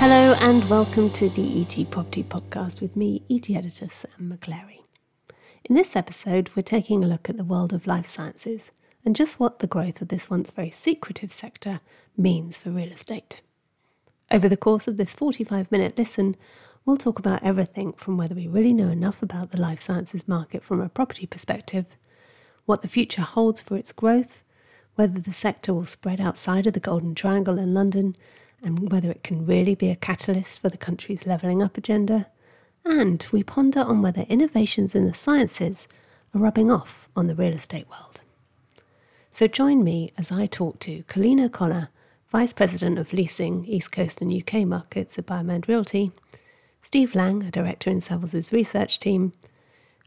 Hello and welcome to the EG Property Podcast with me, EG editor Sam McClary. In this episode, we're taking a look at the world of life sciences and just what the growth of this once very secretive sector means for real estate. Over the course of this 45 minute listen, we'll talk about everything from whether we really know enough about the life sciences market from a property perspective, what the future holds for its growth, whether the sector will spread outside of the Golden Triangle in London, and whether it can really be a catalyst for the country's levelling up agenda. And we ponder on whether innovations in the sciences are rubbing off on the real estate world. So join me as I talk to Colleen O'Connor, Vice President of Leasing, East Coast and UK Markets at Biomed Realty, Steve Lang, a Director in Savills' research team,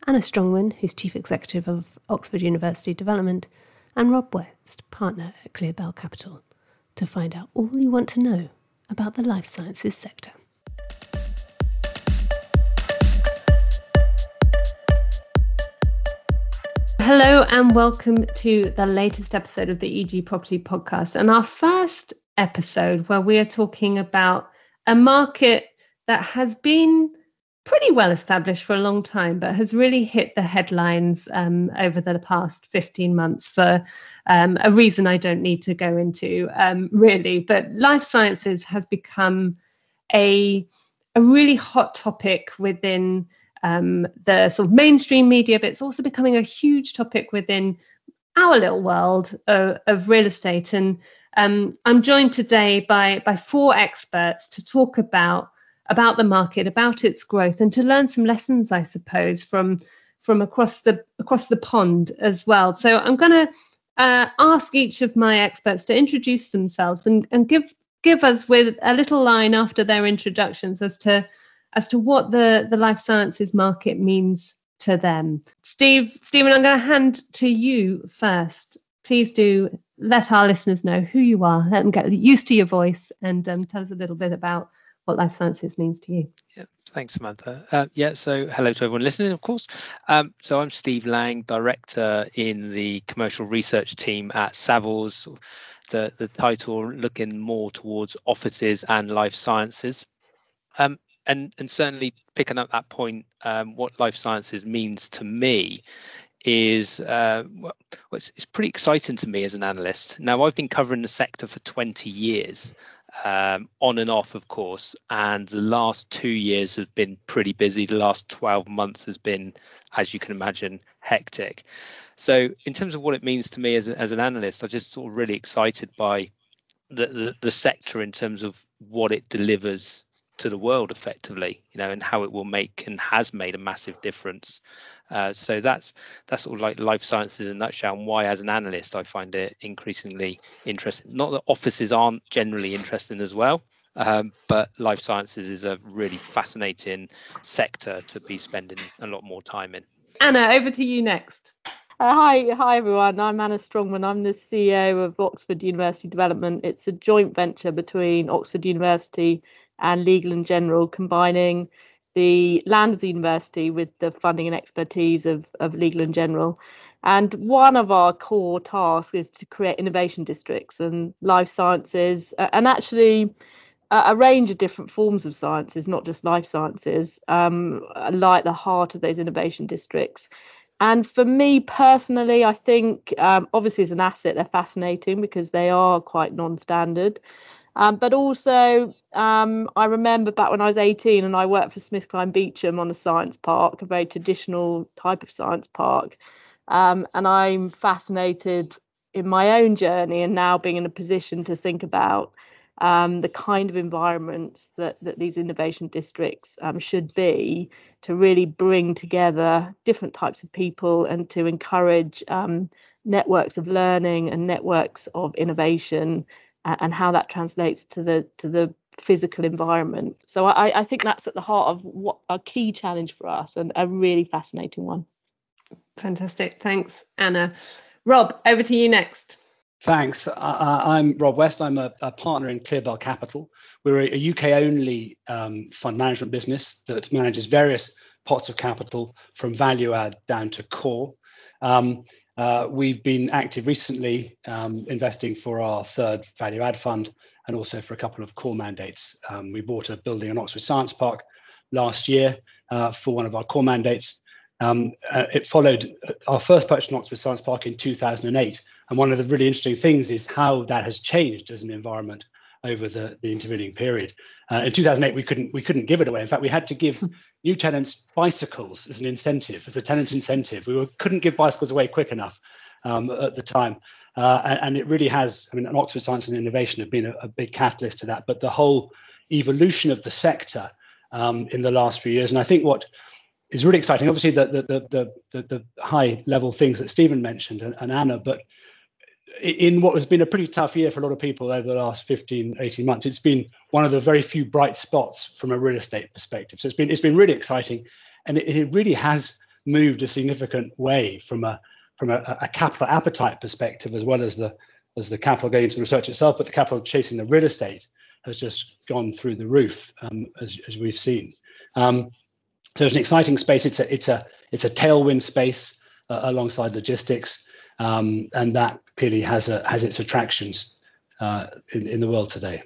Anna Strongman, who's Chief Executive of Oxford University Development, and Rob West, Partner at Clearbell Capital to find out all you want to know about the life sciences sector. Hello, and welcome to the latest episode of the EG Property Podcast, and our first episode where we are talking about a market that has been pretty well established for a long time, but has really hit the headlines um, over the past 15 months for um, a reason I don't need to go into, um, really. But life sciences has become a, a really hot topic within um, the sort of mainstream media, but it's also becoming a huge topic within our little world of, of real estate. And um, I'm joined today by, by four experts to talk about about the market, about its growth, and to learn some lessons, I suppose, from from across the across the pond as well. So I'm going to uh, ask each of my experts to introduce themselves and, and give give us with a little line after their introductions as to as to what the the life sciences market means to them. Steve, Stephen, I'm going to hand to you first. Please do let our listeners know who you are. Let them get used to your voice and um, tell us a little bit about what life sciences means to you. Yeah, thanks, Samantha. Uh, yeah, so hello to everyone listening, of course. Um, so I'm Steve Lang, director in the commercial research team at Savills. The, the title looking more towards offices and life sciences. Um, and, and certainly picking up that point, um, what life sciences means to me is uh, well, it's, it's pretty exciting to me as an analyst. Now, I've been covering the sector for 20 years, um, on and off, of course. And the last two years have been pretty busy. The last 12 months has been, as you can imagine, hectic. So, in terms of what it means to me as, as an analyst, I'm just sort of really excited by the, the, the sector in terms of what it delivers to the world effectively, you know, and how it will make and has made a massive difference. Uh, so that's that's sort of like life sciences in a nutshell, and why, as an analyst, I find it increasingly interesting. Not that offices aren't generally interesting as well, um, but life sciences is a really fascinating sector to be spending a lot more time in. Anna, over to you next. Uh, hi, hi everyone. I'm Anna Strongman. I'm the CEO of Oxford University Development. It's a joint venture between Oxford University and Legal and General, combining the land of the university with the funding and expertise of, of Legal and General. And one of our core tasks is to create innovation districts and life sciences, and actually a range of different forms of sciences, not just life sciences, um, like the heart of those innovation districts. And for me personally, I think um, obviously as an asset, they're fascinating because they are quite non standard. Um, but also, um, I remember back when I was 18 and I worked for Smith SmithKline Beecham on a science park, a very traditional type of science park. Um, and I'm fascinated in my own journey and now being in a position to think about um, the kind of environments that, that these innovation districts um, should be to really bring together different types of people and to encourage um, networks of learning and networks of innovation and how that translates to the to the physical environment. So I, I think that's at the heart of what a key challenge for us and a really fascinating one. Fantastic. Thanks, Anna. Rob, over to you next. Thanks. I, am Rob West. I'm a, a, partner in Clearbell Capital. We're a, a UK only um, fund management business that manages various pots of capital from value add down to core. Um, uh, we've been active recently um, investing for our third value add fund and also for a couple of core mandates. Um, we bought a building in Oxford Science Park last year uh, for one of our core mandates. Um, uh, it followed uh, our first purchase in Oxford Science Park in 2008. And one of the really interesting things is how that has changed as an environment over the, the intervening period. Uh, in 2008, we couldn't we couldn't give it away. In fact, we had to give new tenants bicycles as an incentive, as a tenant incentive. We were, couldn't give bicycles away quick enough um, at the time. Uh, and, and, it really has, I mean, Oxford Science and Innovation have been a, a, big catalyst to that, but the whole evolution of the sector um, in the last few years. And I think what is really exciting, obviously, the, the, the, the, the high level things that Stephen mentioned and, and Anna, but in what has been a pretty tough year for a lot of people over the last 15 18 months it's been one of the very few bright spots from a real estate perspective. So it's been it's been really exciting and it, it really has moved a significant way from a from a, a, capital appetite perspective as well as the as the capital into the research itself but the capital chasing the real estate has just gone through the roof um, as, as we've seen. Um, so it's an exciting space. It's a it's a it's a tailwind space uh, alongside logistics um, and that clearly has a, has its attractions uh, in, in the world today.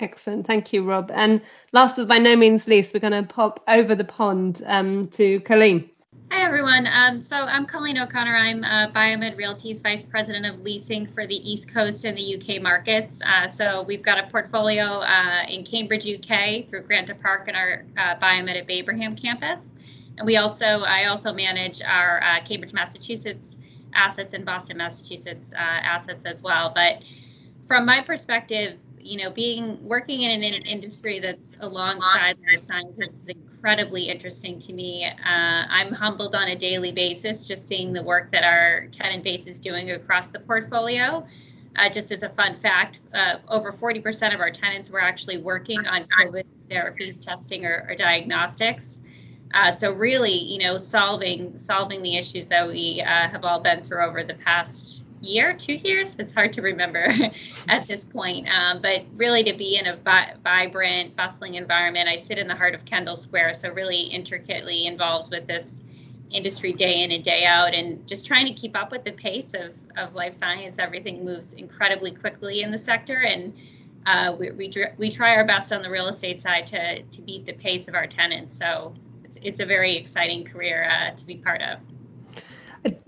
Excellent, thank you, Rob. And last but by no means least, we're going to pop over the pond um, to Colleen. Hi, everyone. Um, so I'm Colleen O'Connor. I'm uh, Biomed Realty's Vice President of Leasing for the East Coast and the UK markets. Uh, so we've got a portfolio uh, in Cambridge, UK through Granta Park and our uh, Biomed at Babraham campus. And we also, I also manage our uh, Cambridge, Massachusetts assets in Boston, Massachusetts uh, assets as well. But from my perspective, you know, being working in an, in an industry that's alongside life sciences is incredibly interesting to me. Uh, I'm humbled on a daily basis just seeing the work that our tenant base is doing across the portfolio. Uh, just as a fun fact, uh, over 40% of our tenants were actually working on COVID therapies, testing, or, or diagnostics. Uh, so really, you know, solving solving the issues that we uh, have all been through over the past year, two years. It's hard to remember at this point. Um, but really, to be in a vi- vibrant, bustling environment, I sit in the heart of Kendall Square, so really intricately involved with this industry day in and day out, and just trying to keep up with the pace of of life science. Everything moves incredibly quickly in the sector, and uh, we, we, we try our best on the real estate side to, to beat the pace of our tenants. So it's a very exciting career uh, to be part of.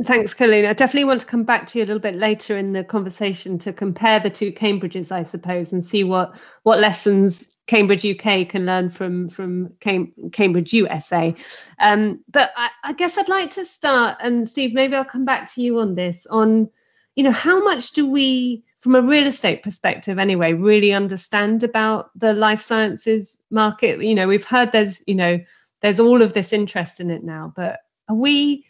Thanks, Colleen. I definitely want to come back to you a little bit later in the conversation to compare the two Cambridges, I suppose, and see what what lessons Cambridge UK can learn from from Cam- Cambridge USA. Um, but I, I, guess I'd like to start, and Steve, maybe I'll come back to you on this. On, you know, how much do we, from a real estate perspective, anyway, really understand about the life sciences market? You know, we've heard there's, you know, there's all of this interest in it now but are we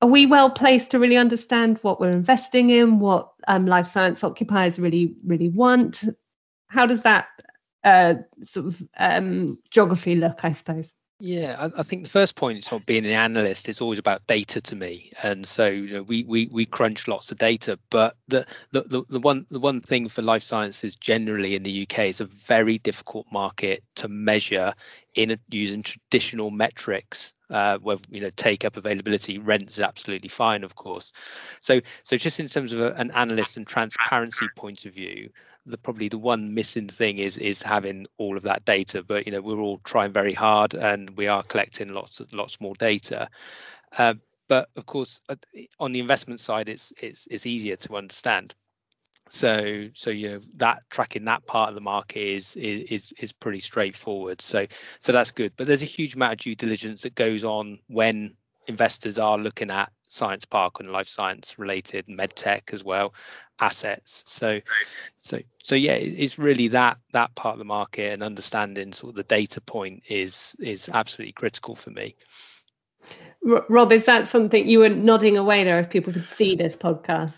are we well placed to really understand what we're investing in what um, life science occupiers really really want? How does that uh, sort of um, geography look i suppose yeah, I, I, think the first point of being an analyst is always about data to me, and so you know, we we we crunch lots of data. But the, the the the one the one thing for life sciences generally in the UK is a very difficult market to measure in a, using traditional metrics. Uh, where you know take up availability, rent is absolutely fine, of course. So so just in terms of a, an analyst and transparency point of view, the probably the one missing thing is is having all of that data. But you know we're all trying very hard, and we are collecting lots lots more data. Uh, but of course, on the investment side, it's it's it's easier to understand. So so you know that tracking that part of the market is is is pretty straightforward. So so that's good. But there's a huge amount of due diligence that goes on when investors are looking at science park and life science related medtech as well assets so so so yeah it's really that that part of the market and understanding sort of the data point is is absolutely critical for me rob is that something you were nodding away there if people could see this podcast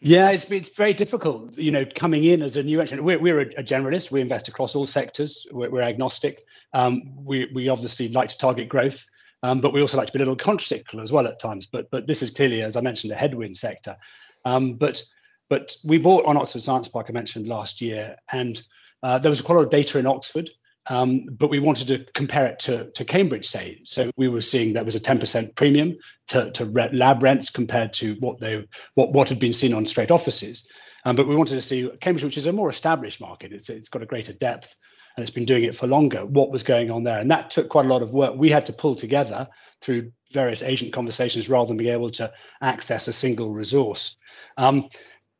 yeah, it's it's very difficult. You know, coming in as a new entrant, we're we're a, generalist. We invest across all sectors. We're, we're agnostic. Um, we we obviously like to target growth. Um, but we also like to be a little contracyclical as well at times. But but this is clearly, as I mentioned, a headwind sector. Um, but but we bought on Oxford Science Park I mentioned last year, and uh, there was quite a lot of data in Oxford. Um, but we wanted to compare it to, to Cambridge, say. So we were seeing there was a 10% premium to, to lab rents compared to what they what, what had been seen on straight offices. Um, but we wanted to see Cambridge, which is a more established market, it's, it's got a greater depth and it's been doing it for longer, what was going on there. And that took quite a lot of work. We had to pull together through various agent conversations rather than being able to access a single resource. Um,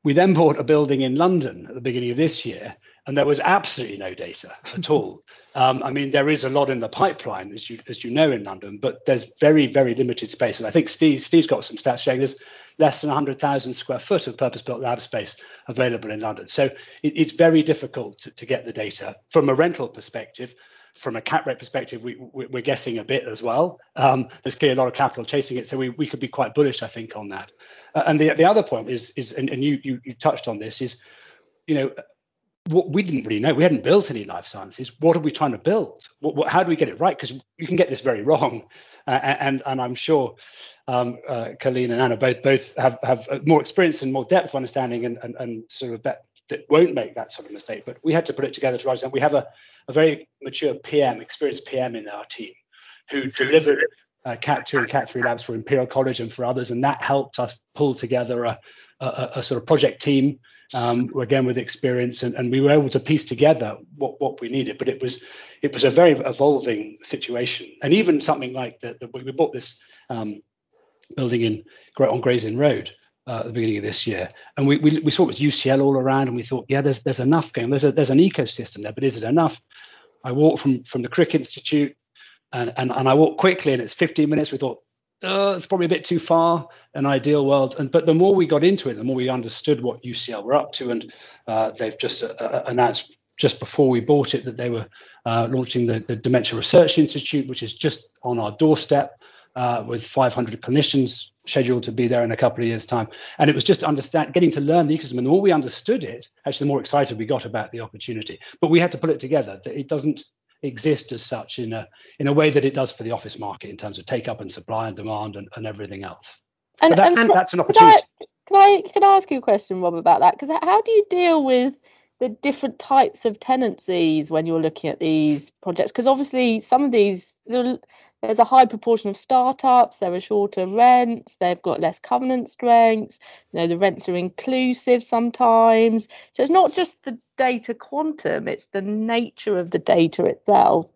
we then bought a building in London at the beginning of this year, and there was absolutely no data at all. Um, I mean, there is a lot in the pipeline, as you as you know, in London, but there's very very limited space. And I think Steve Steve's got some stats showing there's less than 100,000 square foot of purpose-built lab space available in London. So it, it's very difficult to, to get the data from a rental perspective from a cap rate perspective, we, we, are guessing a bit as well. Um, there's clearly a lot of capital chasing it, so we, we could be quite bullish, I think, on that. Uh, and the the other point is is and, and you, you you touched on this is, you know, what we didn't really know. We hadn't built any life sciences. What are we trying to build? What, what, how do we get it right? Because you can get this very wrong, uh, and and I'm sure um, uh, Colleen and Anna both both have have more experience and more depth of understanding and and, and sort of bet that won't make that sort of mistake. But we had to put it together to understand. We have a a very mature PM, experienced PM in our team, who delivered uh, Cat 2 and Cat 3 labs for Imperial College and for others. And that helped us pull together a, a, a sort of project team, um, again with experience, and, and we were able to piece together what, what we needed. But it was it was a very evolving situation. And even something like that, we bought this um, building in on Gray's Inn Road. Uh, at the beginning of this year, and we, we, we saw it was UCL all around, and we thought, yeah, there's there's enough going. There's a there's an ecosystem there, but is it enough? I walked from from the Crick Institute, and and, and I walked quickly, and it's 15 minutes. We thought, oh, it's probably a bit too far, an ideal world. And but the more we got into it, the more we understood what UCL were up to, and uh, they've just uh, uh, announced just before we bought it that they were uh, launching the, the Dementia Research Institute, which is just on our doorstep. Uh, with 500 clinicians scheduled to be there in a couple of years' time. And it was just understand, getting to learn the ecosystem. And the more we understood it, actually, the more excited we got about the opportunity. But we had to put it together. That it doesn't exist as such in a in a way that it does for the office market in terms of take up and supply and demand and, and everything else. And, that's, and that's an opportunity. Can I, can I can I ask you a question, Rob, about that? Because how do you deal with the different types of tenancies when you're looking at these projects? Because obviously some of these there's a high proportion of startups there are shorter rents they've got less covenant strengths you know the rents are inclusive sometimes. So it's not just the data quantum it's the nature of the data itself.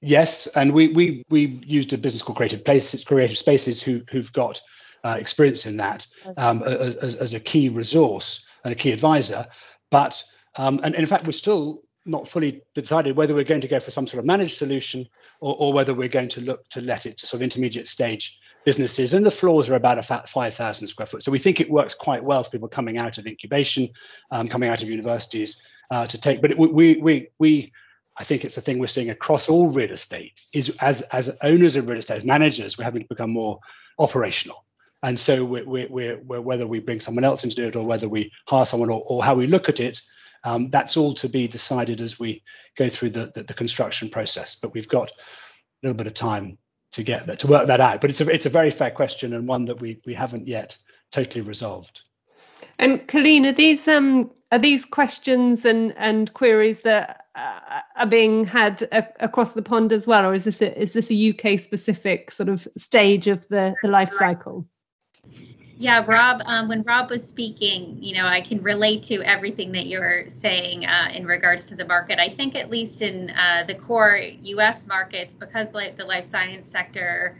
Yes and we we we used a business called creative places creative spaces who who've got uh, experience in that um, as, as a key resource and a key advisor. But um, and, and in fact we're still not fully decided whether we're going to go for some sort of managed solution or, or whether we're going to look to let it to sort of intermediate stage businesses. And the floors are about a 5,000 square foot. So we think it works quite well for people coming out of incubation, um, coming out of universities uh, to take. But it, we, we, we, I think it's a thing we're seeing across all real estate is as, as owners of real estate, as managers, we're having to become more operational. And so we're, we're, we're, whether we bring someone else in to do it or whether we hire someone or, or how we look at it, um, that's all to be decided as we go through the, the, the, construction process. But we've got a little bit of time to get that to work that out. But it's a it's a very fair question and one that we we haven't yet totally resolved. And Colleen, are these um are these questions and and queries that uh, are being had a, across the pond as well, or is this a, is this a UK specific sort of stage of the the life cycle? Yeah, Rob, um, when Rob was speaking, you know, I can relate to everything that you're saying uh, in regards to the market. I think, at least in uh, the core US markets, because like the life science sector,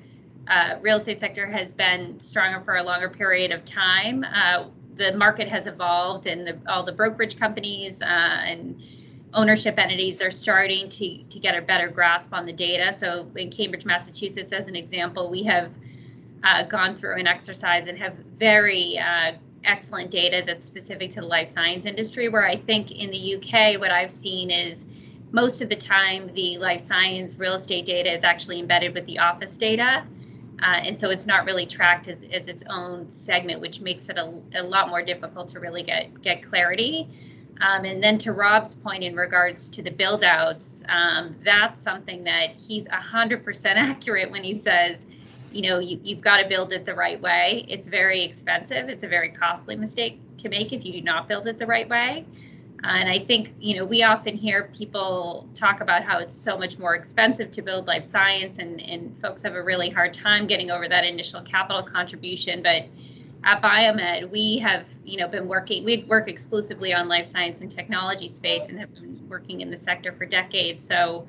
uh, real estate sector has been stronger for a longer period of time, uh, the market has evolved and the, all the brokerage companies uh, and ownership entities are starting to, to get a better grasp on the data. So, in Cambridge, Massachusetts, as an example, we have uh, gone through an exercise and have very uh, excellent data that's specific to the life science industry. Where I think in the UK, what I've seen is most of the time the life science real estate data is actually embedded with the office data. Uh, and so it's not really tracked as, as its own segment, which makes it a, a lot more difficult to really get, get clarity. Um, and then to Rob's point in regards to the build outs, um, that's something that he's 100% accurate when he says you know you, you've got to build it the right way it's very expensive it's a very costly mistake to make if you do not build it the right way and i think you know we often hear people talk about how it's so much more expensive to build life science and and folks have a really hard time getting over that initial capital contribution but at Biomed, we have, you know, been working. We work exclusively on life science and technology space, and have been working in the sector for decades. So,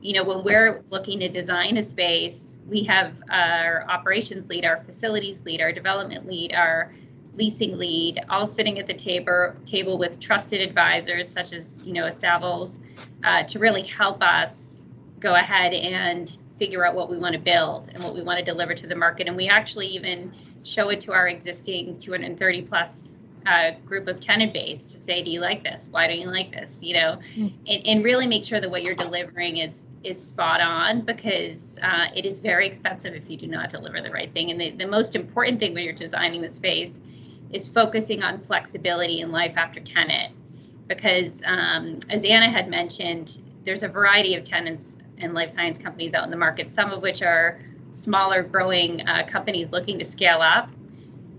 you know, when we're looking to design a space, we have our operations lead, our facilities lead, our development lead, our leasing lead, all sitting at the table table with trusted advisors such as, you know, a Savills, uh, to really help us go ahead and figure out what we want to build and what we want to deliver to the market. And we actually even show it to our existing 230 plus uh, group of tenant base to say, do you like this? Why don't you like this? You know, mm. and, and, really make sure that what you're delivering is is spot on because uh, it is very expensive if you do not deliver the right thing. And the, the most important thing when you're designing the space is focusing on flexibility in life after tenant. Because um, as Anna had mentioned, there's a variety of tenants and life science companies out in the market, some of which are smaller growing uh, companies looking to scale up.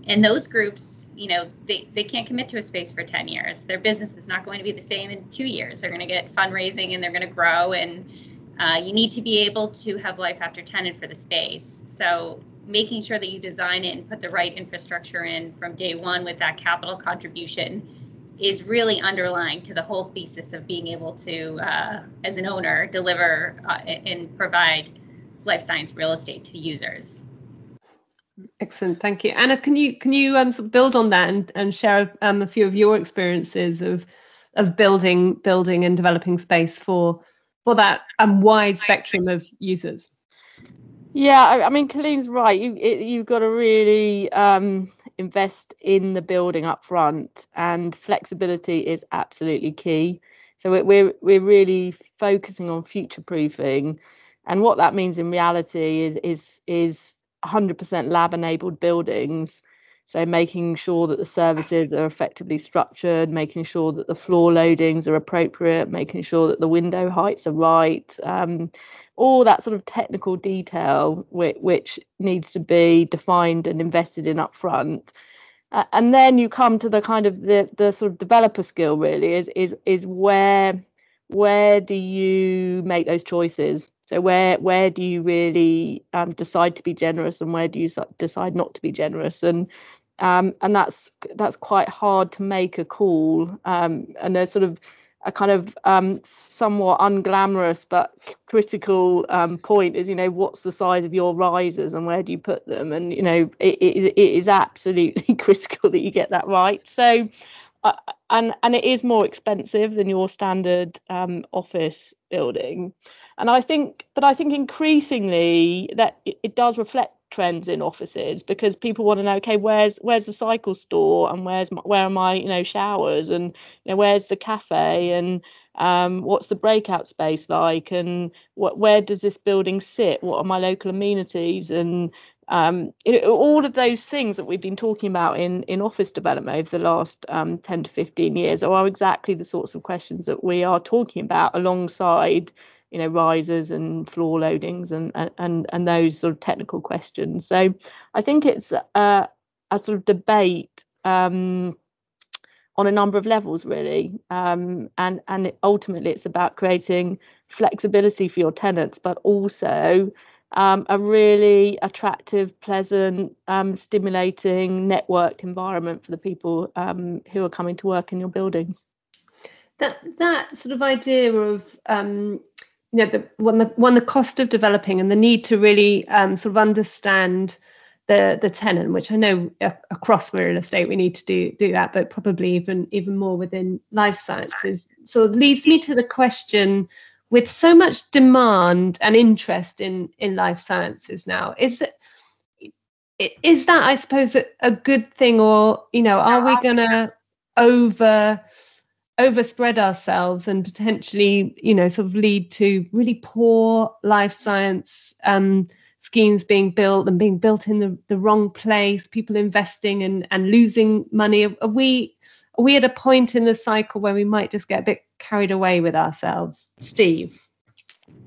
And those groups, you know, they, they can't commit to a space for 10 years. Their business is not going to be the same in two years. They're going to get fundraising and they're going to grow. And uh, you need to be able to have life after tenant for the space. So making sure that you design it and put the right infrastructure in from day one with that capital contribution is really underlying to the whole thesis of being able to, uh, as an owner, deliver uh, and provide life science real estate to users. Excellent, thank you, Anna. Can you can you um, sort of build on that and, and share um, a few of your experiences of of building building and developing space for for that um, wide spectrum of users? Yeah, I, I mean, Colleen's right. You it, you've got to really um, invest in the building up front, and flexibility is absolutely key. So we're we're really focusing on future proofing and what that means in reality is is is 100% lab enabled buildings. So making sure that the services are effectively structured, making sure that the floor loadings are appropriate, making sure that the window heights are right, um, all that sort of technical detail which, which, needs to be defined and invested in upfront. Uh, and then you come to the kind of the the sort of developer skill really is is is where where do you make those choices so where where do you really um, decide to be generous, and where do you decide not to be generous? And um, and that's that's quite hard to make a call. Um, and there's sort of a kind of um, somewhat unglamorous but critical um, point is you know what's the size of your risers and where do you put them and you know it, it, it is absolutely critical that you get that right so uh, and and it is more expensive than your standard um, office building and I think, but I think increasingly that it, it does reflect trends in offices because people want to know okay where's where's the cycle store and where's my, where are my you know showers and you know where's the cafe and um, what's the breakout space like and what where does this building sit? What are my local amenities? And um, all of those things that we've been talking about in in office development over the last um, 10 to 15 years are exactly the sorts of questions that we are talking about alongside you know risers and floor loadings and and and those sort of technical questions. So i think it's a, a sort of debate um, on a number of levels really. Um, and and ultimately it's about creating flexibility for your tenants but also um, a really attractive pleasant um, stimulating networked environment for the people um, who are coming to work in your buildings. That that sort of idea of um, you know the one the one the cost of developing and the need to really um, sort of understand the the tenant, which I know across real estate we need to do do that, but probably even even more within life sciences. So it leads me to the question: with so much demand and interest in in life sciences now, is it is that I suppose a, a good thing, or you know, are we going to over overspread ourselves and potentially, you know, sort of lead to really poor life science um, schemes being built and being built in the, the wrong place, people investing and, and losing money. Are, we are we at a point in the cycle where we might just get a bit carried away with ourselves? Steve.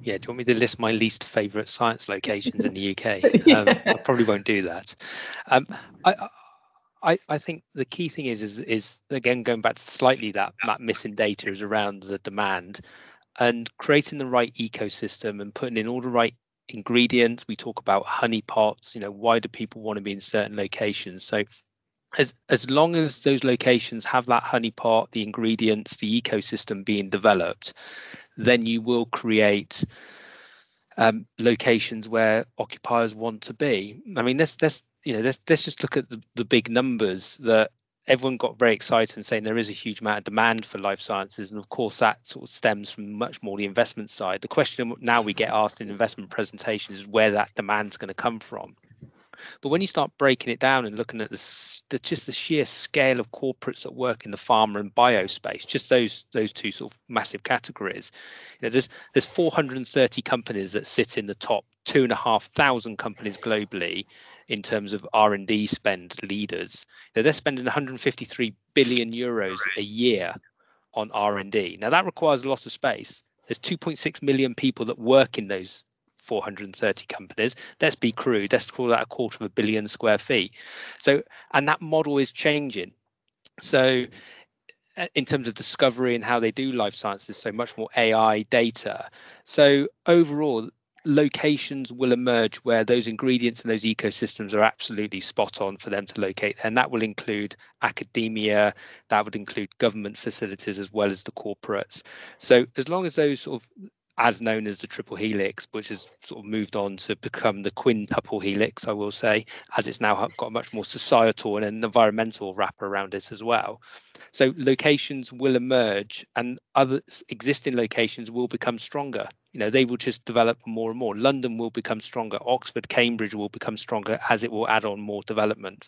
Yeah, do you want me to list my least favourite science locations in the UK? yeah. um, I probably won't do that. Um, I, I, I think the key thing is is is again going back to slightly that that missing data is around the demand and creating the right ecosystem and putting in all the right ingredients. We talk about honey pots, you know, why do people want to be in certain locations? So as as long as those locations have that honey pot, the ingredients, the ecosystem being developed, then you will create um, locations where occupiers want to be. I mean, let's let's you know let's let's just look at the, the big numbers that everyone got very excited and saying there is a huge amount of demand for life sciences. And of course that sort of stems from much more the investment side. The question now we get asked in investment presentations is where that demand's going to come from. But when you start breaking it down and looking at the, the, just the sheer scale of corporates that work in the pharma and bio space, just those those two sort of massive categories, you know, there's there's 430 companies that sit in the top two and a half thousand companies globally in terms of R&D spend leaders. You know, they're spending 153 billion euros a year on R&D. Now that requires a lot of space. There's 2.6 million people that work in those 430 companies. Let's be crude. Let's call that a quarter of a billion square feet. So, and that model is changing. So, uh, in terms of discovery and how they do life sciences, so much more AI data. So, overall, locations will emerge where those ingredients and those ecosystems are absolutely spot on for them to locate and that will include academia that would include government facilities as well as the corporates so as long as those sort of as known as the triple helix, which has sort of moved on to become the quintuple helix, I will say, as it's now got a much more societal and an environmental wrapper around it as well. So locations will emerge and other existing locations will become stronger. You know, they will just develop more and more. London will become stronger. Oxford, Cambridge will become stronger as it will add on more development.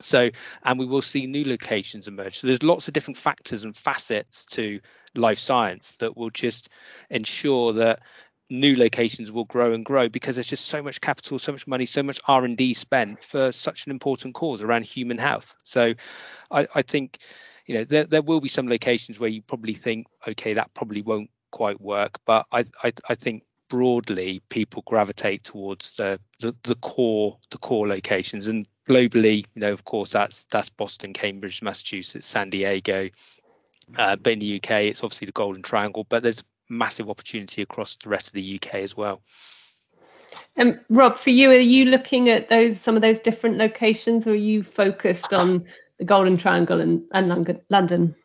So, and we will see new locations emerge. So there's lots of different factors and facets to life science that will just ensure that new locations will grow and grow because there's just so much capital so much money so much r&d spent for such an important cause around human health so i, I think you know there, there will be some locations where you probably think okay that probably won't quite work but i i, I think broadly people gravitate towards the, the the core the core locations and globally you know of course that's that's boston cambridge massachusetts san diego uh, but in the UK, it's obviously the Golden Triangle, but there's massive opportunity across the rest of the UK as well. And um, Rob, for you, are you looking at those some of those different locations, or are you focused on the Golden Triangle and, and London?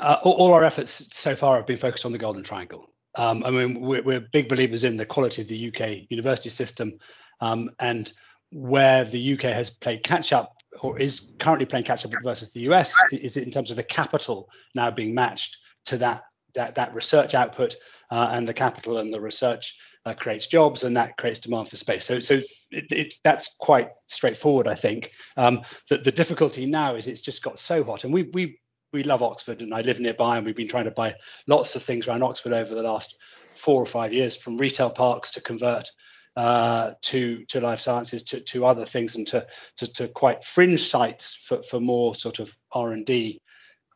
Uh, all our efforts so far have been focused on the Golden Triangle. Um, I mean, we're, we're, big believers in the quality of the UK university system, um, and where the UK has played catch up or is currently playing catch up versus the US is in terms of the capital now being matched to that that, that research output uh, and the capital and the research uh, creates jobs and that creates demand for space. So so it, it, that's quite straightforward, I think. Um, the, the difficulty now is it's just got so hot, and we we we love Oxford, and I live nearby, and we've been trying to buy lots of things around Oxford over the last four or five years, from retail parks to convert uh, to to life sciences, to, to other things, and to, to, to quite fringe sites for, for more sort of R and D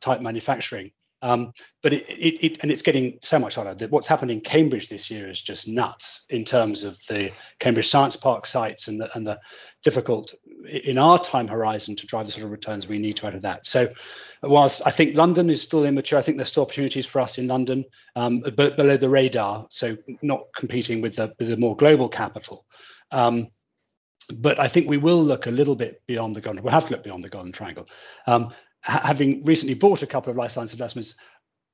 type manufacturing. Um, but it, it, it, and it's getting so much. That what's happened in Cambridge this year is just nuts in terms of the Cambridge Science Park sites and the, and the difficult in our time horizon to drive the sort of returns we need to out of that. So, whilst I think London is still immature, I think there's still opportunities for us in London, um, but below the radar. So, not competing with the, with the more global capital. Um, but I think we will look a little bit beyond the golden. We'll have to look beyond the golden triangle. Um, having recently bought a couple of life science investments,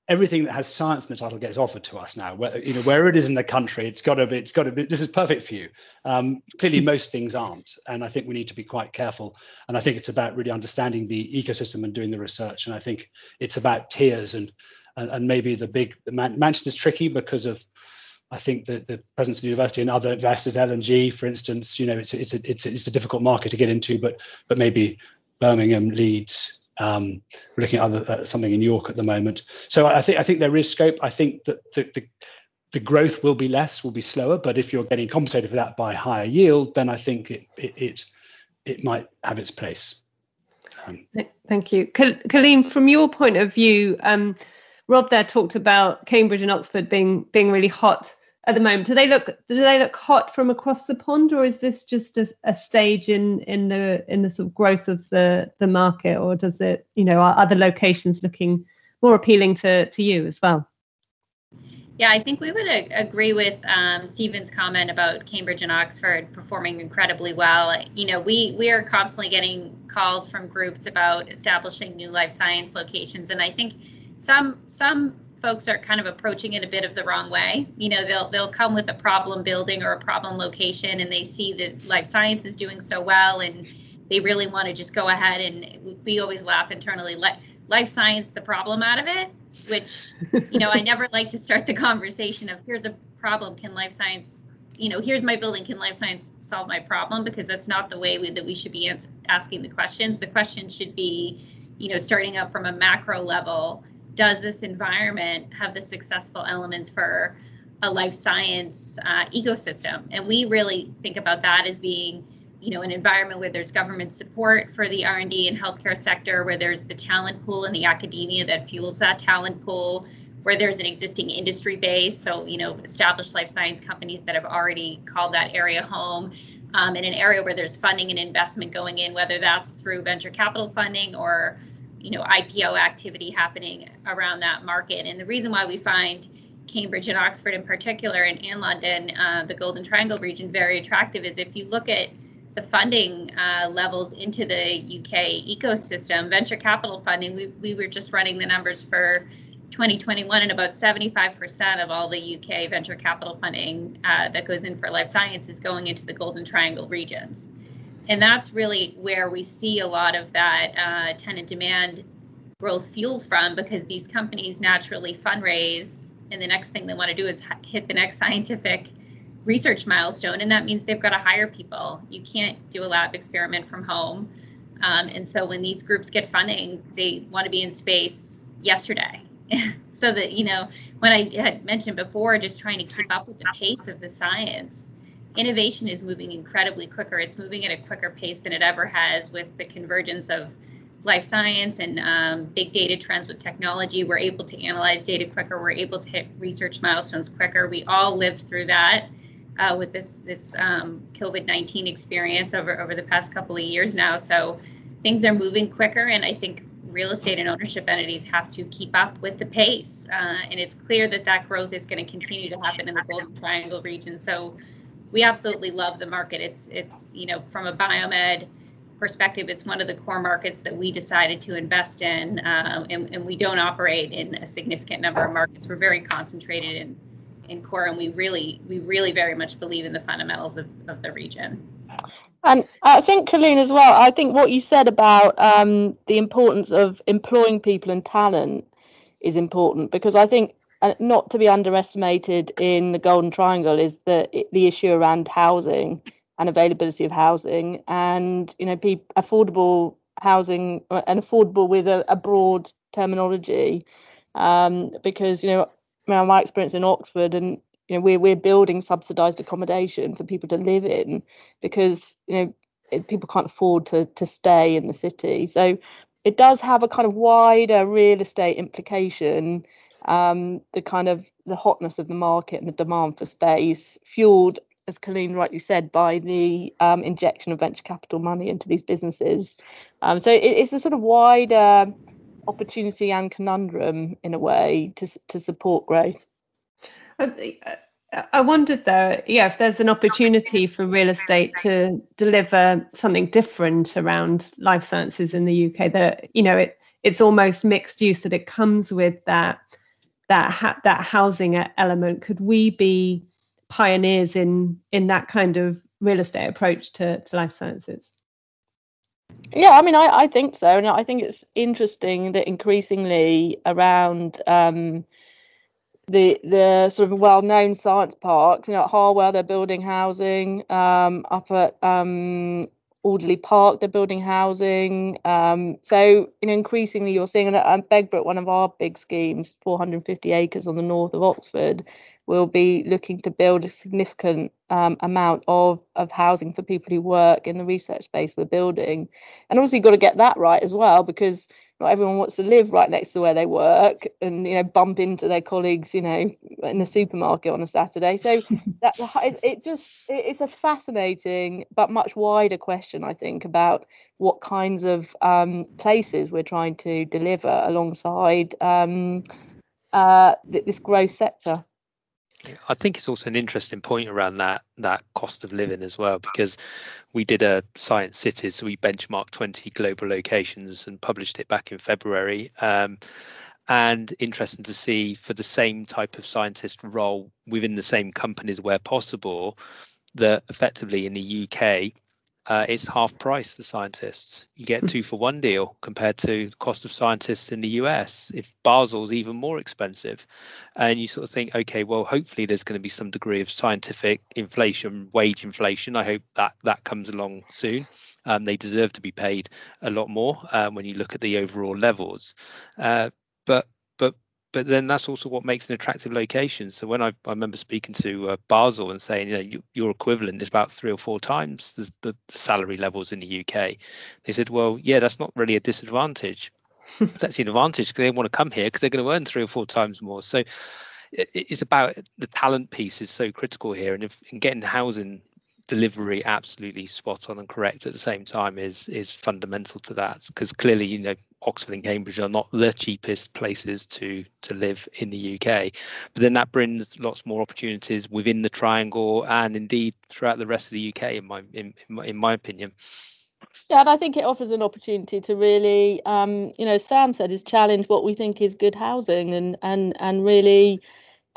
everything that has science in the title gets offered to us now. Where, you know, where it is in the country, it's got to be, it's got to be, this is perfect for you. Um, clearly, most things aren't. And I think we need to be quite careful. And I think it's about really understanding the ecosystem and doing the research. And I think it's about tiers and, and, and maybe the big, Man- Manchester's tricky because of, I think the, the presence of the university and other investors, L&G, for instance, you know, it's, it's, a, it's, a, it's a difficult market to get into, but, but maybe Birmingham, Leeds, um, we're looking at other, uh, something in York at the moment. So I think I think there is scope. I think that the, the, the growth will be less, will be slower. But if you're getting compensated for that by higher yield, then I think it it it, it might have its place. Um, Thank you, Colleen. From your point of view, um, Rob there talked about Cambridge and Oxford being being really hot at the moment. Do they look do they look hot from across the pond, or is this just a, a stage in in the in the sort of growth of the the market, or does it you know are other locations looking more appealing to to you as well? Yeah, I think we would ag- agree with um, Stephen's comment about Cambridge and Oxford performing incredibly well. You know, we we are constantly getting calls from groups about establishing new life science locations, and I think some some folks are kind of approaching it a bit of the wrong way. You know, they'll they'll come with a problem building or a problem location, and they see that life science is doing so well, and they really want to just go ahead and we always laugh internally. Let life science the problem out of it which you know i never like to start the conversation of here's a problem can life science you know here's my building can life science solve my problem because that's not the way we, that we should be ans- asking the questions the question should be you know starting up from a macro level does this environment have the successful elements for a life science uh, ecosystem? And we really think about that as being you know an environment where there's government support for the r&d and healthcare sector where there's the talent pool and the academia that fuels that talent pool where there's an existing industry base. So you know established life science companies that have already called that area home um, in an area where there's funding and investment going in whether that's through venture capital funding or you know ipo activity happening around that market and the reason why we find Cambridge and Oxford in particular, and, and London, uh, the Golden Triangle region, very attractive is if you look at the funding uh, levels into the UK ecosystem, venture capital funding, we, we were just running the numbers for 2021, and about 75% of all the UK venture capital funding uh, that goes in for life science is going into the Golden Triangle regions. And that's really where we see a lot of that uh, tenant demand growth fueled from because these companies naturally fundraise, and the next thing they want to do is hit the next scientific research milestone, and that means they've got to hire people. You can't do a lab experiment from home. Um, and so when these groups get funding, they want to be in space yesterday. so that, you know, when I had mentioned before, just trying to keep up with the pace of the science, innovation is moving incredibly quicker. It's moving at a quicker pace than it ever has with the convergence of life science and um, big data trends with technology. We're able to analyze data quicker. We're able to hit research milestones quicker. We all lived through that uh, with this this um, COVID-19 experience over over the past couple of years now. So things are moving quicker, and I think real estate and ownership entities have to keep up with the pace. Uh, and it's clear that that growth is going to continue to happen in the Golden Triangle region. So we absolutely love the market. It's it's you know from a biomed perspective, it's one of the core markets that we decided to invest in, um, and, and we don't operate in a significant number of markets. We're very concentrated in in core, and we really we really very much believe in the fundamentals of, of the region. And I think, Colleen, as well, I think what you said about um, the importance of employing people and talent is important because I think uh, not to be underestimated in the Golden Triangle is the the issue around housing and availability of housing and you know pe- affordable housing uh, and affordable with a, a broad terminology. Um, because you know my experience in Oxford and you know we're we're building subsidized accommodation for people to live in because you know it, people can't afford to to stay in the city. So it does have a kind of wider real estate implication um, the kind of the hotness of the market and the demand for space fueled as Colleen rightly said by the um, injection of venture capital money into these businesses um, so it, it's a sort of wider opportunity and conundrum in a way to to support growth. I wondered though, yeah, if there's an opportunity for real estate to deliver something different around life sciences in the UK. That you know, it it's almost mixed use that it comes with that that ha- that housing element. Could we be pioneers in in that kind of real estate approach to, to life sciences? Yeah, I mean, I, I think so. And I think it's interesting that increasingly around um, the the sort of well-known science parks, you know, at Harwell they're building housing, um, up at um, Alderley Park they're building housing. Um, so, increasingly you're seeing at um, Begbroke, one of our big schemes, 450 acres on the north of Oxford, will be looking to build a significant um, amount of, of housing for people who work in the research space we're building. And obviously, you've got to get that right as well, because not everyone wants to live right next to where they work and you know bump into their colleagues you know in the supermarket on a saturday. So that it, it just it's a fascinating but much wider question i think about what kinds of um, places we're trying to deliver alongside um, uh, this growth sector I think it's also an interesting point around that that cost of living as well, because we did a science cities, so we benchmarked 20 global locations and published it back in February. Um, and interesting to see for the same type of scientist role within the same companies where possible, that effectively in the UK uh, it's half price the scientists. You get hmm. two for one deal compared to the cost of scientists in the US. If Basel's even more expensive, and you sort of think, okay, well, hopefully there's going to be some degree of scientific inflation, wage inflation. I hope that that comes along soon. Um, they deserve to be paid a lot more um, when you look at the overall levels. Uh, but but then that's also what makes an attractive location. So when I, I remember speaking to uh, Basel and saying, you know, you, your equivalent is about three or four times the, the, salary levels in the UK. They said, well, yeah, that's not really a disadvantage. it's actually an advantage because they want to come here because they're going to earn three or four times more. So it, it's about the talent piece is so critical here, and if and getting housing delivery absolutely spot on and correct at the same time is is fundamental to that. Because clearly you know Oxford and Cambridge are not the cheapest places to to live in the UK but then that brings lots more opportunities within the triangle and indeed throughout the rest of the UK in my in, in my, in my opinion. Yeah, and I think it offers an opportunity to really, um, you know, Sam said, is challenge what we think is good housing and and and really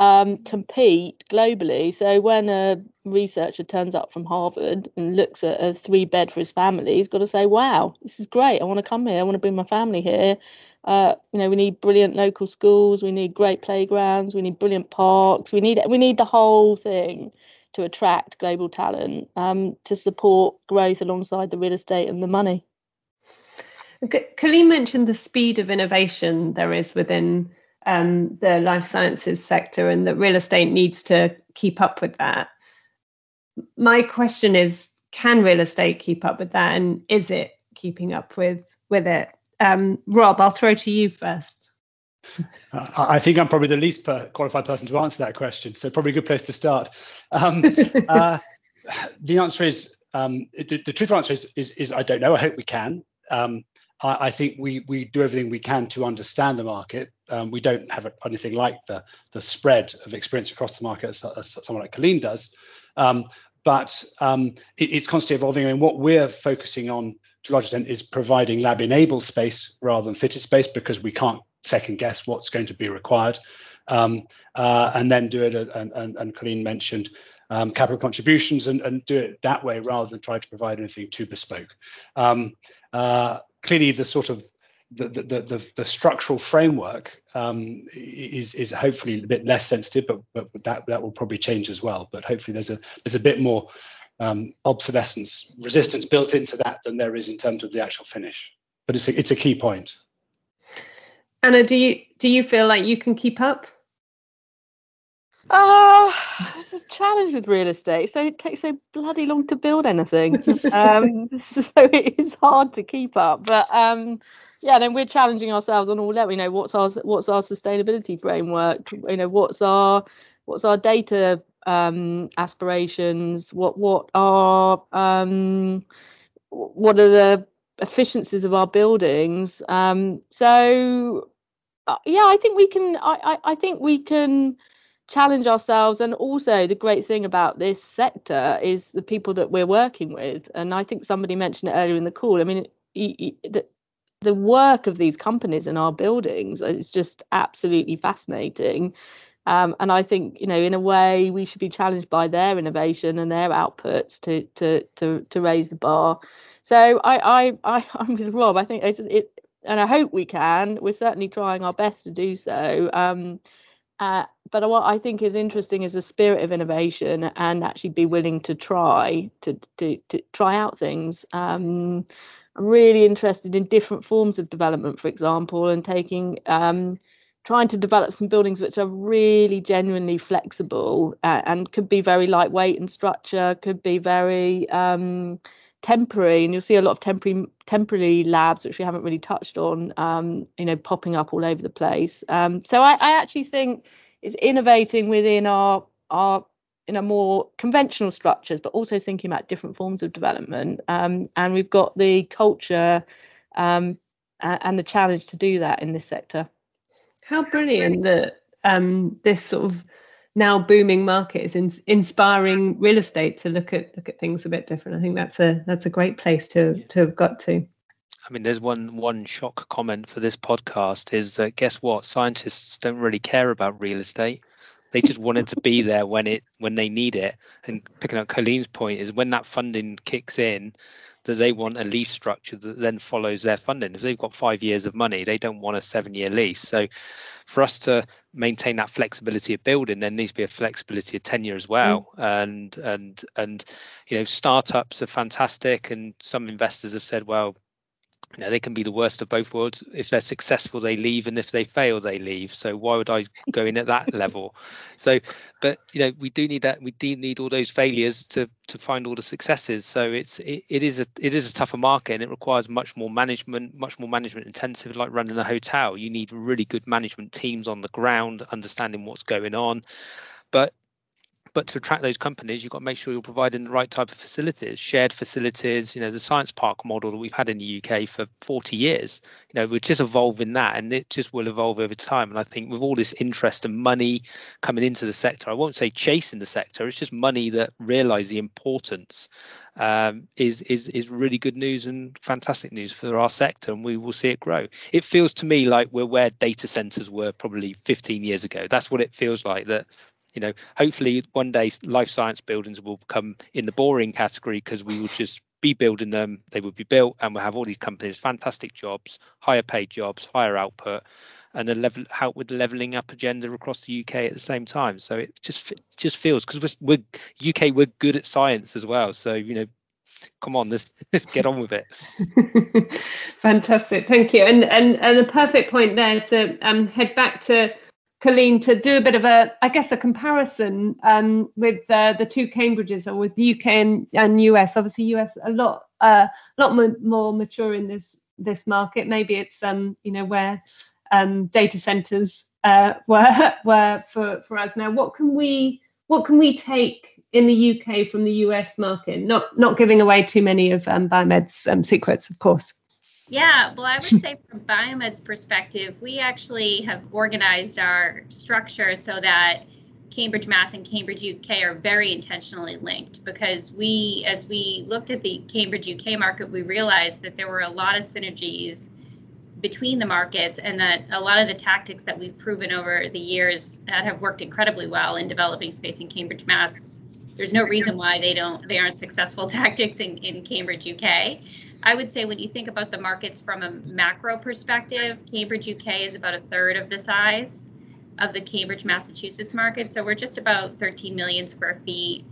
um, compete globally. So when a researcher turns up from Harvard and looks at a three bed for his family, he's got to say, "Wow, this is great. I want to come here. I want to bring my family here." Uh, you know, we need brilliant local schools. We need great playgrounds. We need brilliant parks. We need we need the whole thing to attract global talent um, to support growth alongside the real estate and the money. Colleen mentioned the speed of innovation there is within um, the life sciences sector and that real estate needs to keep up with that. My question is, can real estate keep up with that, and is it keeping up with with it? Um, Rob, I'll throw to you first. I think I'm probably the least qualified person to answer that question, so probably a good place to start. Um, uh, the answer is um, the, the, truthful answer is, is, is I don't know. I hope we can. Um, I, I, think we we do everything we can to understand the market. Um, we don't have anything like the the spread of experience across the market as, as someone like Colleen does, um, but um, it, it's constantly evolving. I mean, what we're focusing on to a large extent is providing lab-enabled space rather than fitted space because we can't second guess what's going to be required, um, uh, and then do it. And, and, and Colleen mentioned um, capital contributions and, and do it that way rather than try to provide anything too bespoke. Um, uh, clearly, the sort of the, the, the, the structural framework um, is is hopefully a bit less sensitive, but, but that that will probably change as well. But hopefully, there's a there's a bit more um, obsolescence resistance built into that than there is in terms of the actual finish. But it's a, it's a key point. Anna, do you do you feel like you can keep up? Ah, uh, it's a challenge with real estate. So it takes so bloody long to build anything. um, so it is hard to keep up. But um, yeah, then we're challenging ourselves on all levels. You know, what's our what's our sustainability framework? You know, what's our what's our data um, aspirations? What what are um, what are the efficiencies of our buildings? Um, so uh, yeah, I think we can. I, I, I think we can challenge ourselves and also the great thing about this sector is the people that we're working with and i think somebody mentioned it earlier in the call i mean the, the work of these companies in our buildings is just absolutely fascinating um, and I think, you know, in a way, we should be challenged by their innovation and their outputs to to to to raise the bar. So I I, I am with Rob. I think it, it, and I hope we can. We're certainly trying our best to do so. Um, uh, but what I think is interesting is the spirit of innovation and actually be willing to try to to, to try out things. Um, I'm really interested in different forms of development, for example, and taking um, trying to develop some buildings which are really genuinely flexible uh, and could be very lightweight in structure, could be very um, temporary, and you'll see a lot of temporary temporary labs which we haven't really touched on, um, you know, popping up all over the place. Um, so I, I, actually think it's innovating within our our in a more conventional structures, but also thinking about different forms of development. Um, and we've got the culture um, and the challenge to do that in this sector. How brilliant that um, this sort of now booming market is in, inspiring real estate to look at look at things a bit different. I think that's a that's a great place to to have got to. I mean, there's one one shock comment for this podcast is that guess what? Scientists don't really care about real estate. They just want it to be there when it when they need it. And picking up Colleen's point is when that funding kicks in, that they want a lease structure that then follows their funding. If they've got five years of money, they don't want a seven year lease. So for us to maintain that flexibility of building, there needs to be a flexibility of tenure as well. Mm. And and and you know, startups are fantastic and some investors have said, well, you know they can be the worst of both worlds. If they're successful they leave and if they fail they leave. So why would i go in at that level? So but you know we do need that we do need all those failures to to find all the successes. So it's it, it is a it is a tougher market and it requires much more management much more management intensive like running a hotel. You need really good management teams on the ground understanding what's going on. But but to attract those companies, you've got to make sure you're providing the right type of facilities, shared facilities. You know, the science park model that we've had in the UK for 40 years. You know, we're just evolving that, and it just will evolve over time. And I think with all this interest and money coming into the sector, I won't say chasing the sector. It's just money that realise the importance um, is is is really good news and fantastic news for our sector, and we will see it grow. It feels to me like we're where data centers were probably 15 years ago. That's what it feels like. That you know hopefully one day life science buildings will come in the boring category because we will just be building them they will be built and we'll have all these companies fantastic jobs higher paid jobs higher output and a level help with the leveling up agenda across the UK at the same time. So it just just feels because we're, we're UK we're good at science as well. So you know come on let's let's get on with it. Fantastic. Thank you. And and and a perfect point there to um, head back to Colleen, to do a bit of a, I guess, a comparison um, with uh, the two Cambridges or with the UK and, and US. Obviously, US a lot, a uh, lot more, more, mature in this this market. Maybe it's um, you know where um, data centers uh, were were for for us now. What can we what can we take in the UK from the US market? Not not giving away too many of um, Biomed's um, secrets, of course. Yeah, well, I would say from Biomed's perspective, we actually have organized our structure so that Cambridge, Mass, and Cambridge, UK are very intentionally linked because we, as we looked at the Cambridge, UK market, we realized that there were a lot of synergies between the markets and that a lot of the tactics that we've proven over the years that have worked incredibly well in developing space in Cambridge, Mass. There's no reason why they don't they aren't successful tactics in, in Cambridge, UK. I would say when you think about the markets from a macro perspective, Cambridge, UK is about a third of the size of the Cambridge, Massachusetts market. So we're just about 13 million square feet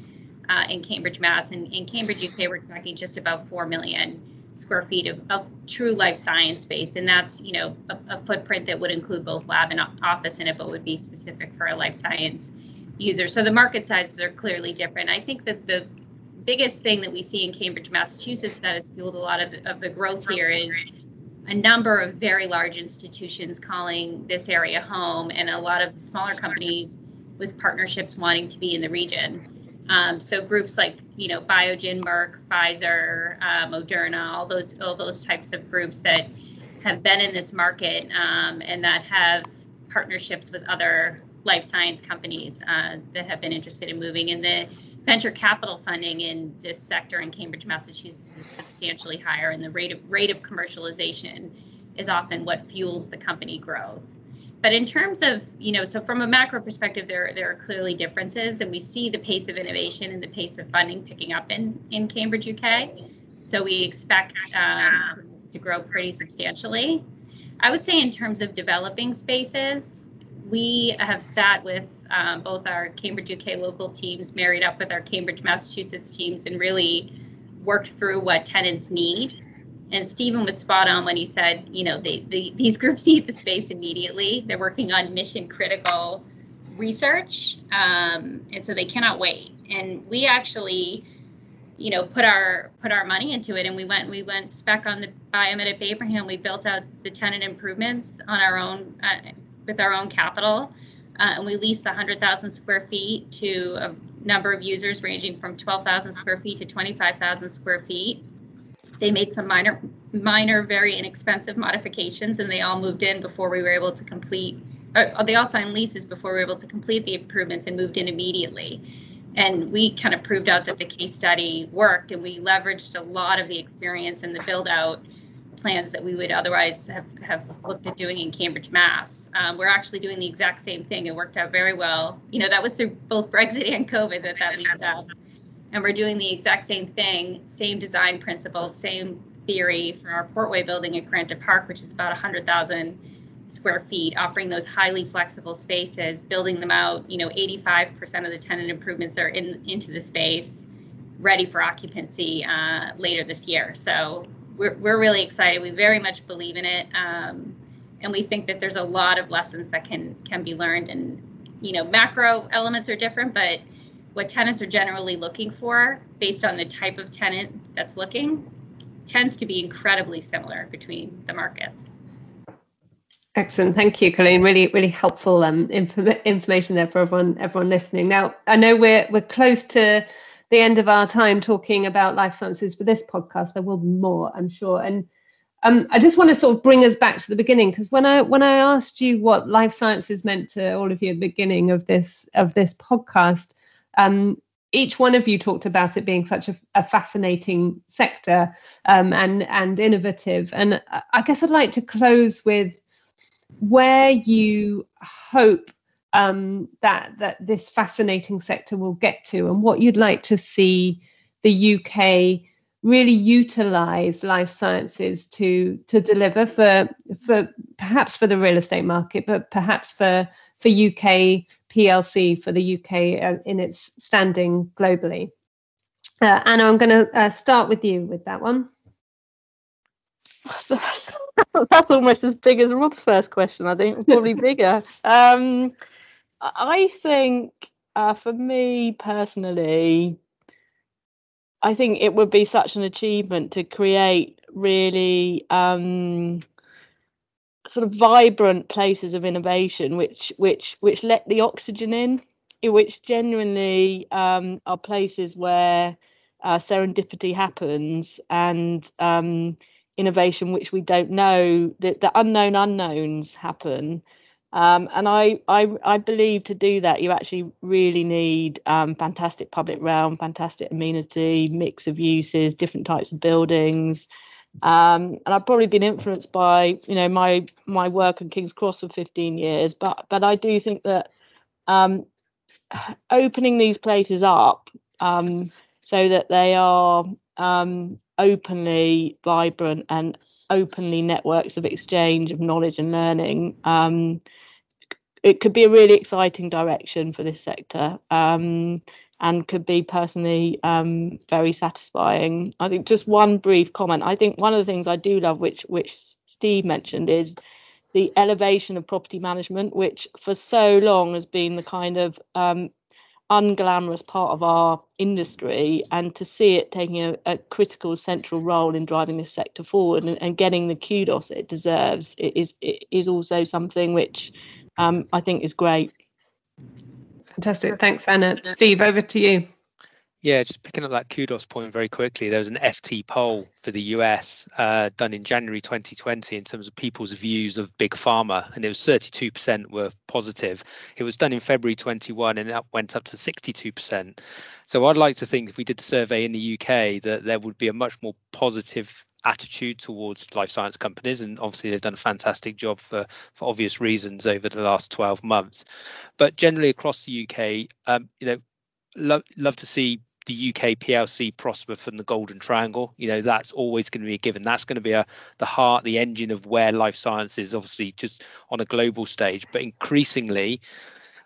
uh, in Cambridge, Mass. And in Cambridge, UK, we're tracking just about 4 million square feet of, of true life science space. And that's, you know, a, a footprint that would include both lab and office in it, but would be specific for a life science user. So the market sizes are clearly different. I think that the biggest thing that we see in Cambridge, Massachusetts that has fueled a lot of, of the growth here is a number of very large institutions calling this area home and a lot of smaller companies with partnerships wanting to be in the region. Um, so groups like you know Biogen, Merck, Pfizer, uh, Moderna, all those all those types of groups that have been in this market um, and that have partnerships with other life science companies uh, that have been interested in moving. And the venture capital funding in this sector in Cambridge, Massachusetts is substantially higher, and the rate of rate of commercialization is often what fuels the company growth. But in terms of, you know, so from a macro perspective, there there are clearly differences, and we see the pace of innovation and the pace of funding picking up in in Cambridge, UK. So we expect um, to grow pretty substantially. I would say in terms of developing spaces, we have sat with um, both our Cambridge UK local teams married up with our Cambridge Massachusetts teams and really worked through what tenants need. And Stephen was spot on when he said, you know, they, they, these groups need the space immediately. They're working on mission critical research, um, and so they cannot wait. And we actually, you know, put our put our money into it, and we went we went spec on the Biomed at Abraham. We built out the tenant improvements on our own uh, with our own capital. Uh, and we leased 100,000 square feet to a number of users ranging from 12,000 square feet to 25,000 square feet. They made some minor, minor, very inexpensive modifications, and they all moved in before we were able to complete they all signed leases before we were able to complete the improvements and moved in immediately. And we kind of proved out that the case study worked, and we leveraged a lot of the experience and the build out plans that we would otherwise have, have looked at doing in Cambridge, Mass. Um, we're actually doing the exact same thing. It worked out very well. You know, that was through both Brexit and COVID that that leased out. And we're doing the exact same thing, same design principles, same theory for our Portway building at Granta Park, which is about 100,000 square feet, offering those highly flexible spaces, building them out. You know, 85% of the tenant improvements are in into the space, ready for occupancy uh, later this year. So we're, we're really excited. We very much believe in it. Um, and we think that there's a lot of lessons that can can be learned and you know macro elements are different but what tenants are generally looking for based on the type of tenant that's looking tends to be incredibly similar between the markets excellent thank you colleen really really helpful um, inform- information there for everyone everyone listening now i know we're we're close to the end of our time talking about life sciences for this podcast. There will be more, I'm sure. And um, I just want to sort of bring us back to the beginning because when I when I asked you what life sciences meant to all of you at the beginning of this of this podcast, um, each one of you talked about it being such a, a fascinating sector um, and and innovative. And I guess I'd like to close with where you hope um, that that this fascinating sector will get to, and what you'd like to see the UK really utilize life sciences to to deliver for for perhaps for the real estate market, but perhaps for for UK PLC for the UK uh, in its standing globally. Uh, Anna, I'm going to uh, start with you with that one. That's almost as big as Rob's first question. I think probably bigger. Um, I think uh, for me personally, I think it would be such an achievement to create really um, sort of vibrant places of innovation, which which which let the oxygen in, which genuinely um, are places where uh, serendipity happens and um, innovation, which we don't know, the, the unknown unknowns happen. Um, and I, I, I believe to do that, you actually really need um, fantastic public realm, fantastic amenity, mix of uses, different types of buildings. Um, and I've probably been influenced by, you know, my my work at King's Cross for 15 years. But but I do think that um, opening these places up um, so that they are um, openly vibrant and openly networks of exchange of knowledge and learning um, it could be a really exciting direction for this sector um, and could be personally um, very satisfying. I think just one brief comment. I think one of the things i do love which which steve mentioned is the elevation of property management which for so long has been the kind of um, unglamorous part of our industry and to see it taking a, a critical central role in driving this sector forward and, and, getting the kudos it deserves it is it is also something which um, I think is great. Fantastic. Thanks, Anna. Steve, over to you. Yeah, just picking up that kudos point very quickly. There was an FT poll for the US uh, done in January 2020 in terms of people's views of big pharma, and it was 32% were positive. It was done in February 21, and that went up to 62%. So I'd like to think if we did the survey in the UK that there would be a much more positive attitude towards life science companies and obviously they've done a fantastic job for for obvious reasons over the last 12 months but generally across the uk um, you know lo- love to see the UK PLC prosper from the Golden Triangle. You know that's always going to be a given. That's going to be a the heart, the engine of where life science is, obviously just on a global stage. But increasingly,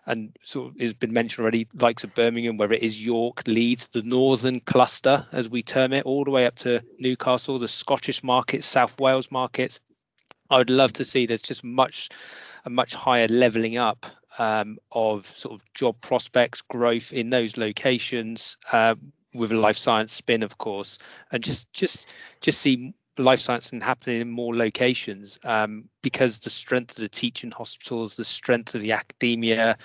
and of has been mentioned already, likes of Birmingham, whether it is York, Leeds, the northern cluster, as we term it, all the way up to Newcastle, the Scottish markets, South Wales markets. I would love to see there's just much a much higher leveling up um, of sort of job prospects, growth in those locations, uh, with a life science spin, of course, and just just just see life science and happening in more locations um, because the strength of the teaching hospitals, the strength of the academia,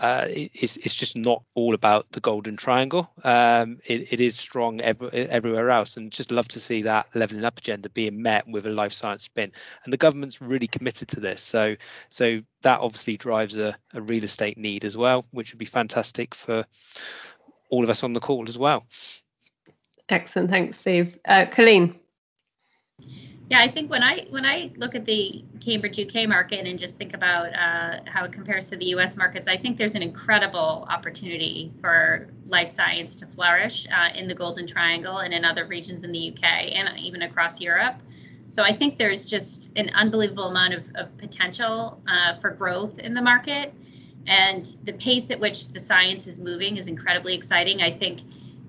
uh, it's, it's just not all about the golden triangle. Um, it, it is strong every, everywhere else, and just love to see that leveling up agenda being met with a life science spin. And the government's really committed to this, so so that obviously drives a, a real estate need as well, which would be fantastic for all of us on the call as well. Excellent, thanks, Steve. Uh, Colleen. Yeah, I think when I when I look at the Cambridge UK market and just think about uh, how it compares to the US markets, I think there's an incredible opportunity for life science to flourish uh, in the Golden Triangle and in other regions in the UK and even across Europe. So I think there's just an unbelievable amount of, of potential uh, for growth in the market, and the pace at which the science is moving is incredibly exciting. I think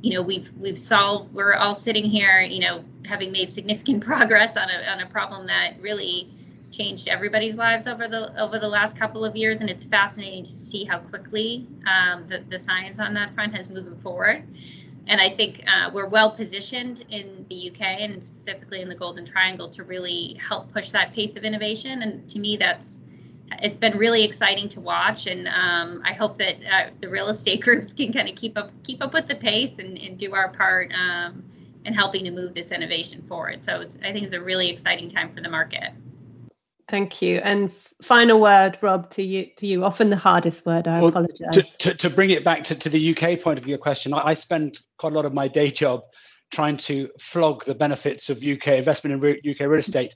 you know we've we've solved we're all sitting here you know having made significant progress on a, on a problem that really changed everybody's lives over the over the last couple of years. And it's fascinating to see how quickly um, the, the science on that front has moved forward. And i think uh, we're well positioned in the uk and specifically in the golden triangle to really help push that pace of innovation. And to me that's it's been really exciting to watch, and um, I hope that uh, the real estate groups can kind of keep up keep up with the pace and, and do our part um, in helping to move this innovation forward. So I think it's a really exciting time for the market. Thank you. And final word, Rob, to you. To you, often the hardest word. I well, apologise. To, to, to, bring it back to, to the UK point of your question, I, I spend quite a lot of my day job trying to flog the benefits of UK investment in re- UK real estate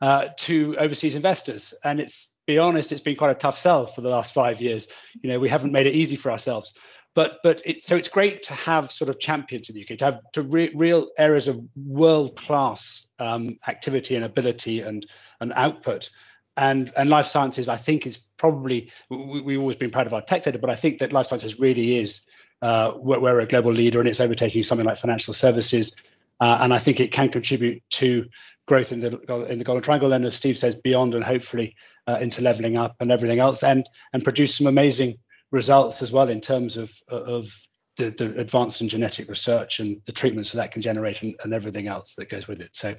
uh, to overseas investors, and it's be honest, it's been quite a tough sell for the last five years. You know, we haven't made it easy for ourselves. But but it, so it's great to have sort of champions in the UK, to have to re- real areas of world class um, activity and ability and and output. And and life sciences, I think, is probably we, we've always been proud of our tech data, but I think that life sciences really is uh, we're, we're, a global leader and it's overtaking something like financial services. Uh, and I think it can contribute to growth in the in the Golden Triangle, and as Steve says, beyond, and hopefully uh, into leveling up and everything else, and and produce some amazing results as well in terms of uh, of the, the advance in genetic research and the treatments that that can generate and, and everything else that goes with it. So,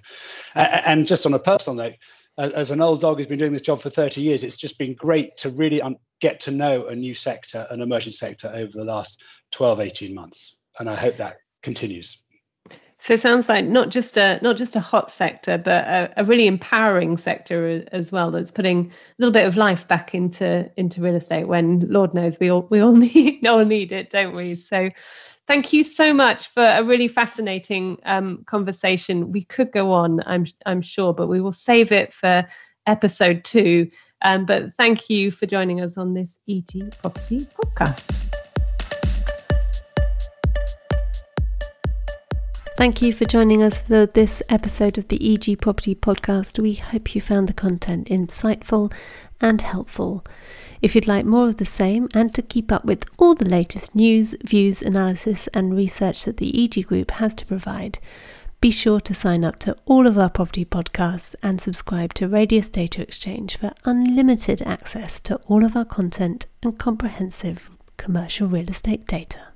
and just on a personal note, as an old dog who's been doing this job for 30 years, it's just been great to really un- get to know a new sector, an emerging sector over the last 12, 18 months. And I hope that continues. So it sounds like not just a not just a hot sector, but a, a, really empowering sector as well. That's putting a little bit of life back into into real estate. When Lord knows we all we all need all need it, don't we? So thank you so much for a really fascinating um, conversation. We could go on, I'm I'm sure, but we will save it for episode two. Um, but thank you for joining us on this EG Property podcast. Thank you for joining us for this episode of the EG Property Podcast. We hope you found the content insightful and helpful. If you'd like more of the same and to keep up with all the latest news, views, analysis, and research that the EG Group has to provide, be sure to sign up to all of our property podcasts and subscribe to Radius Data Exchange for unlimited access to all of our content and comprehensive commercial real estate data.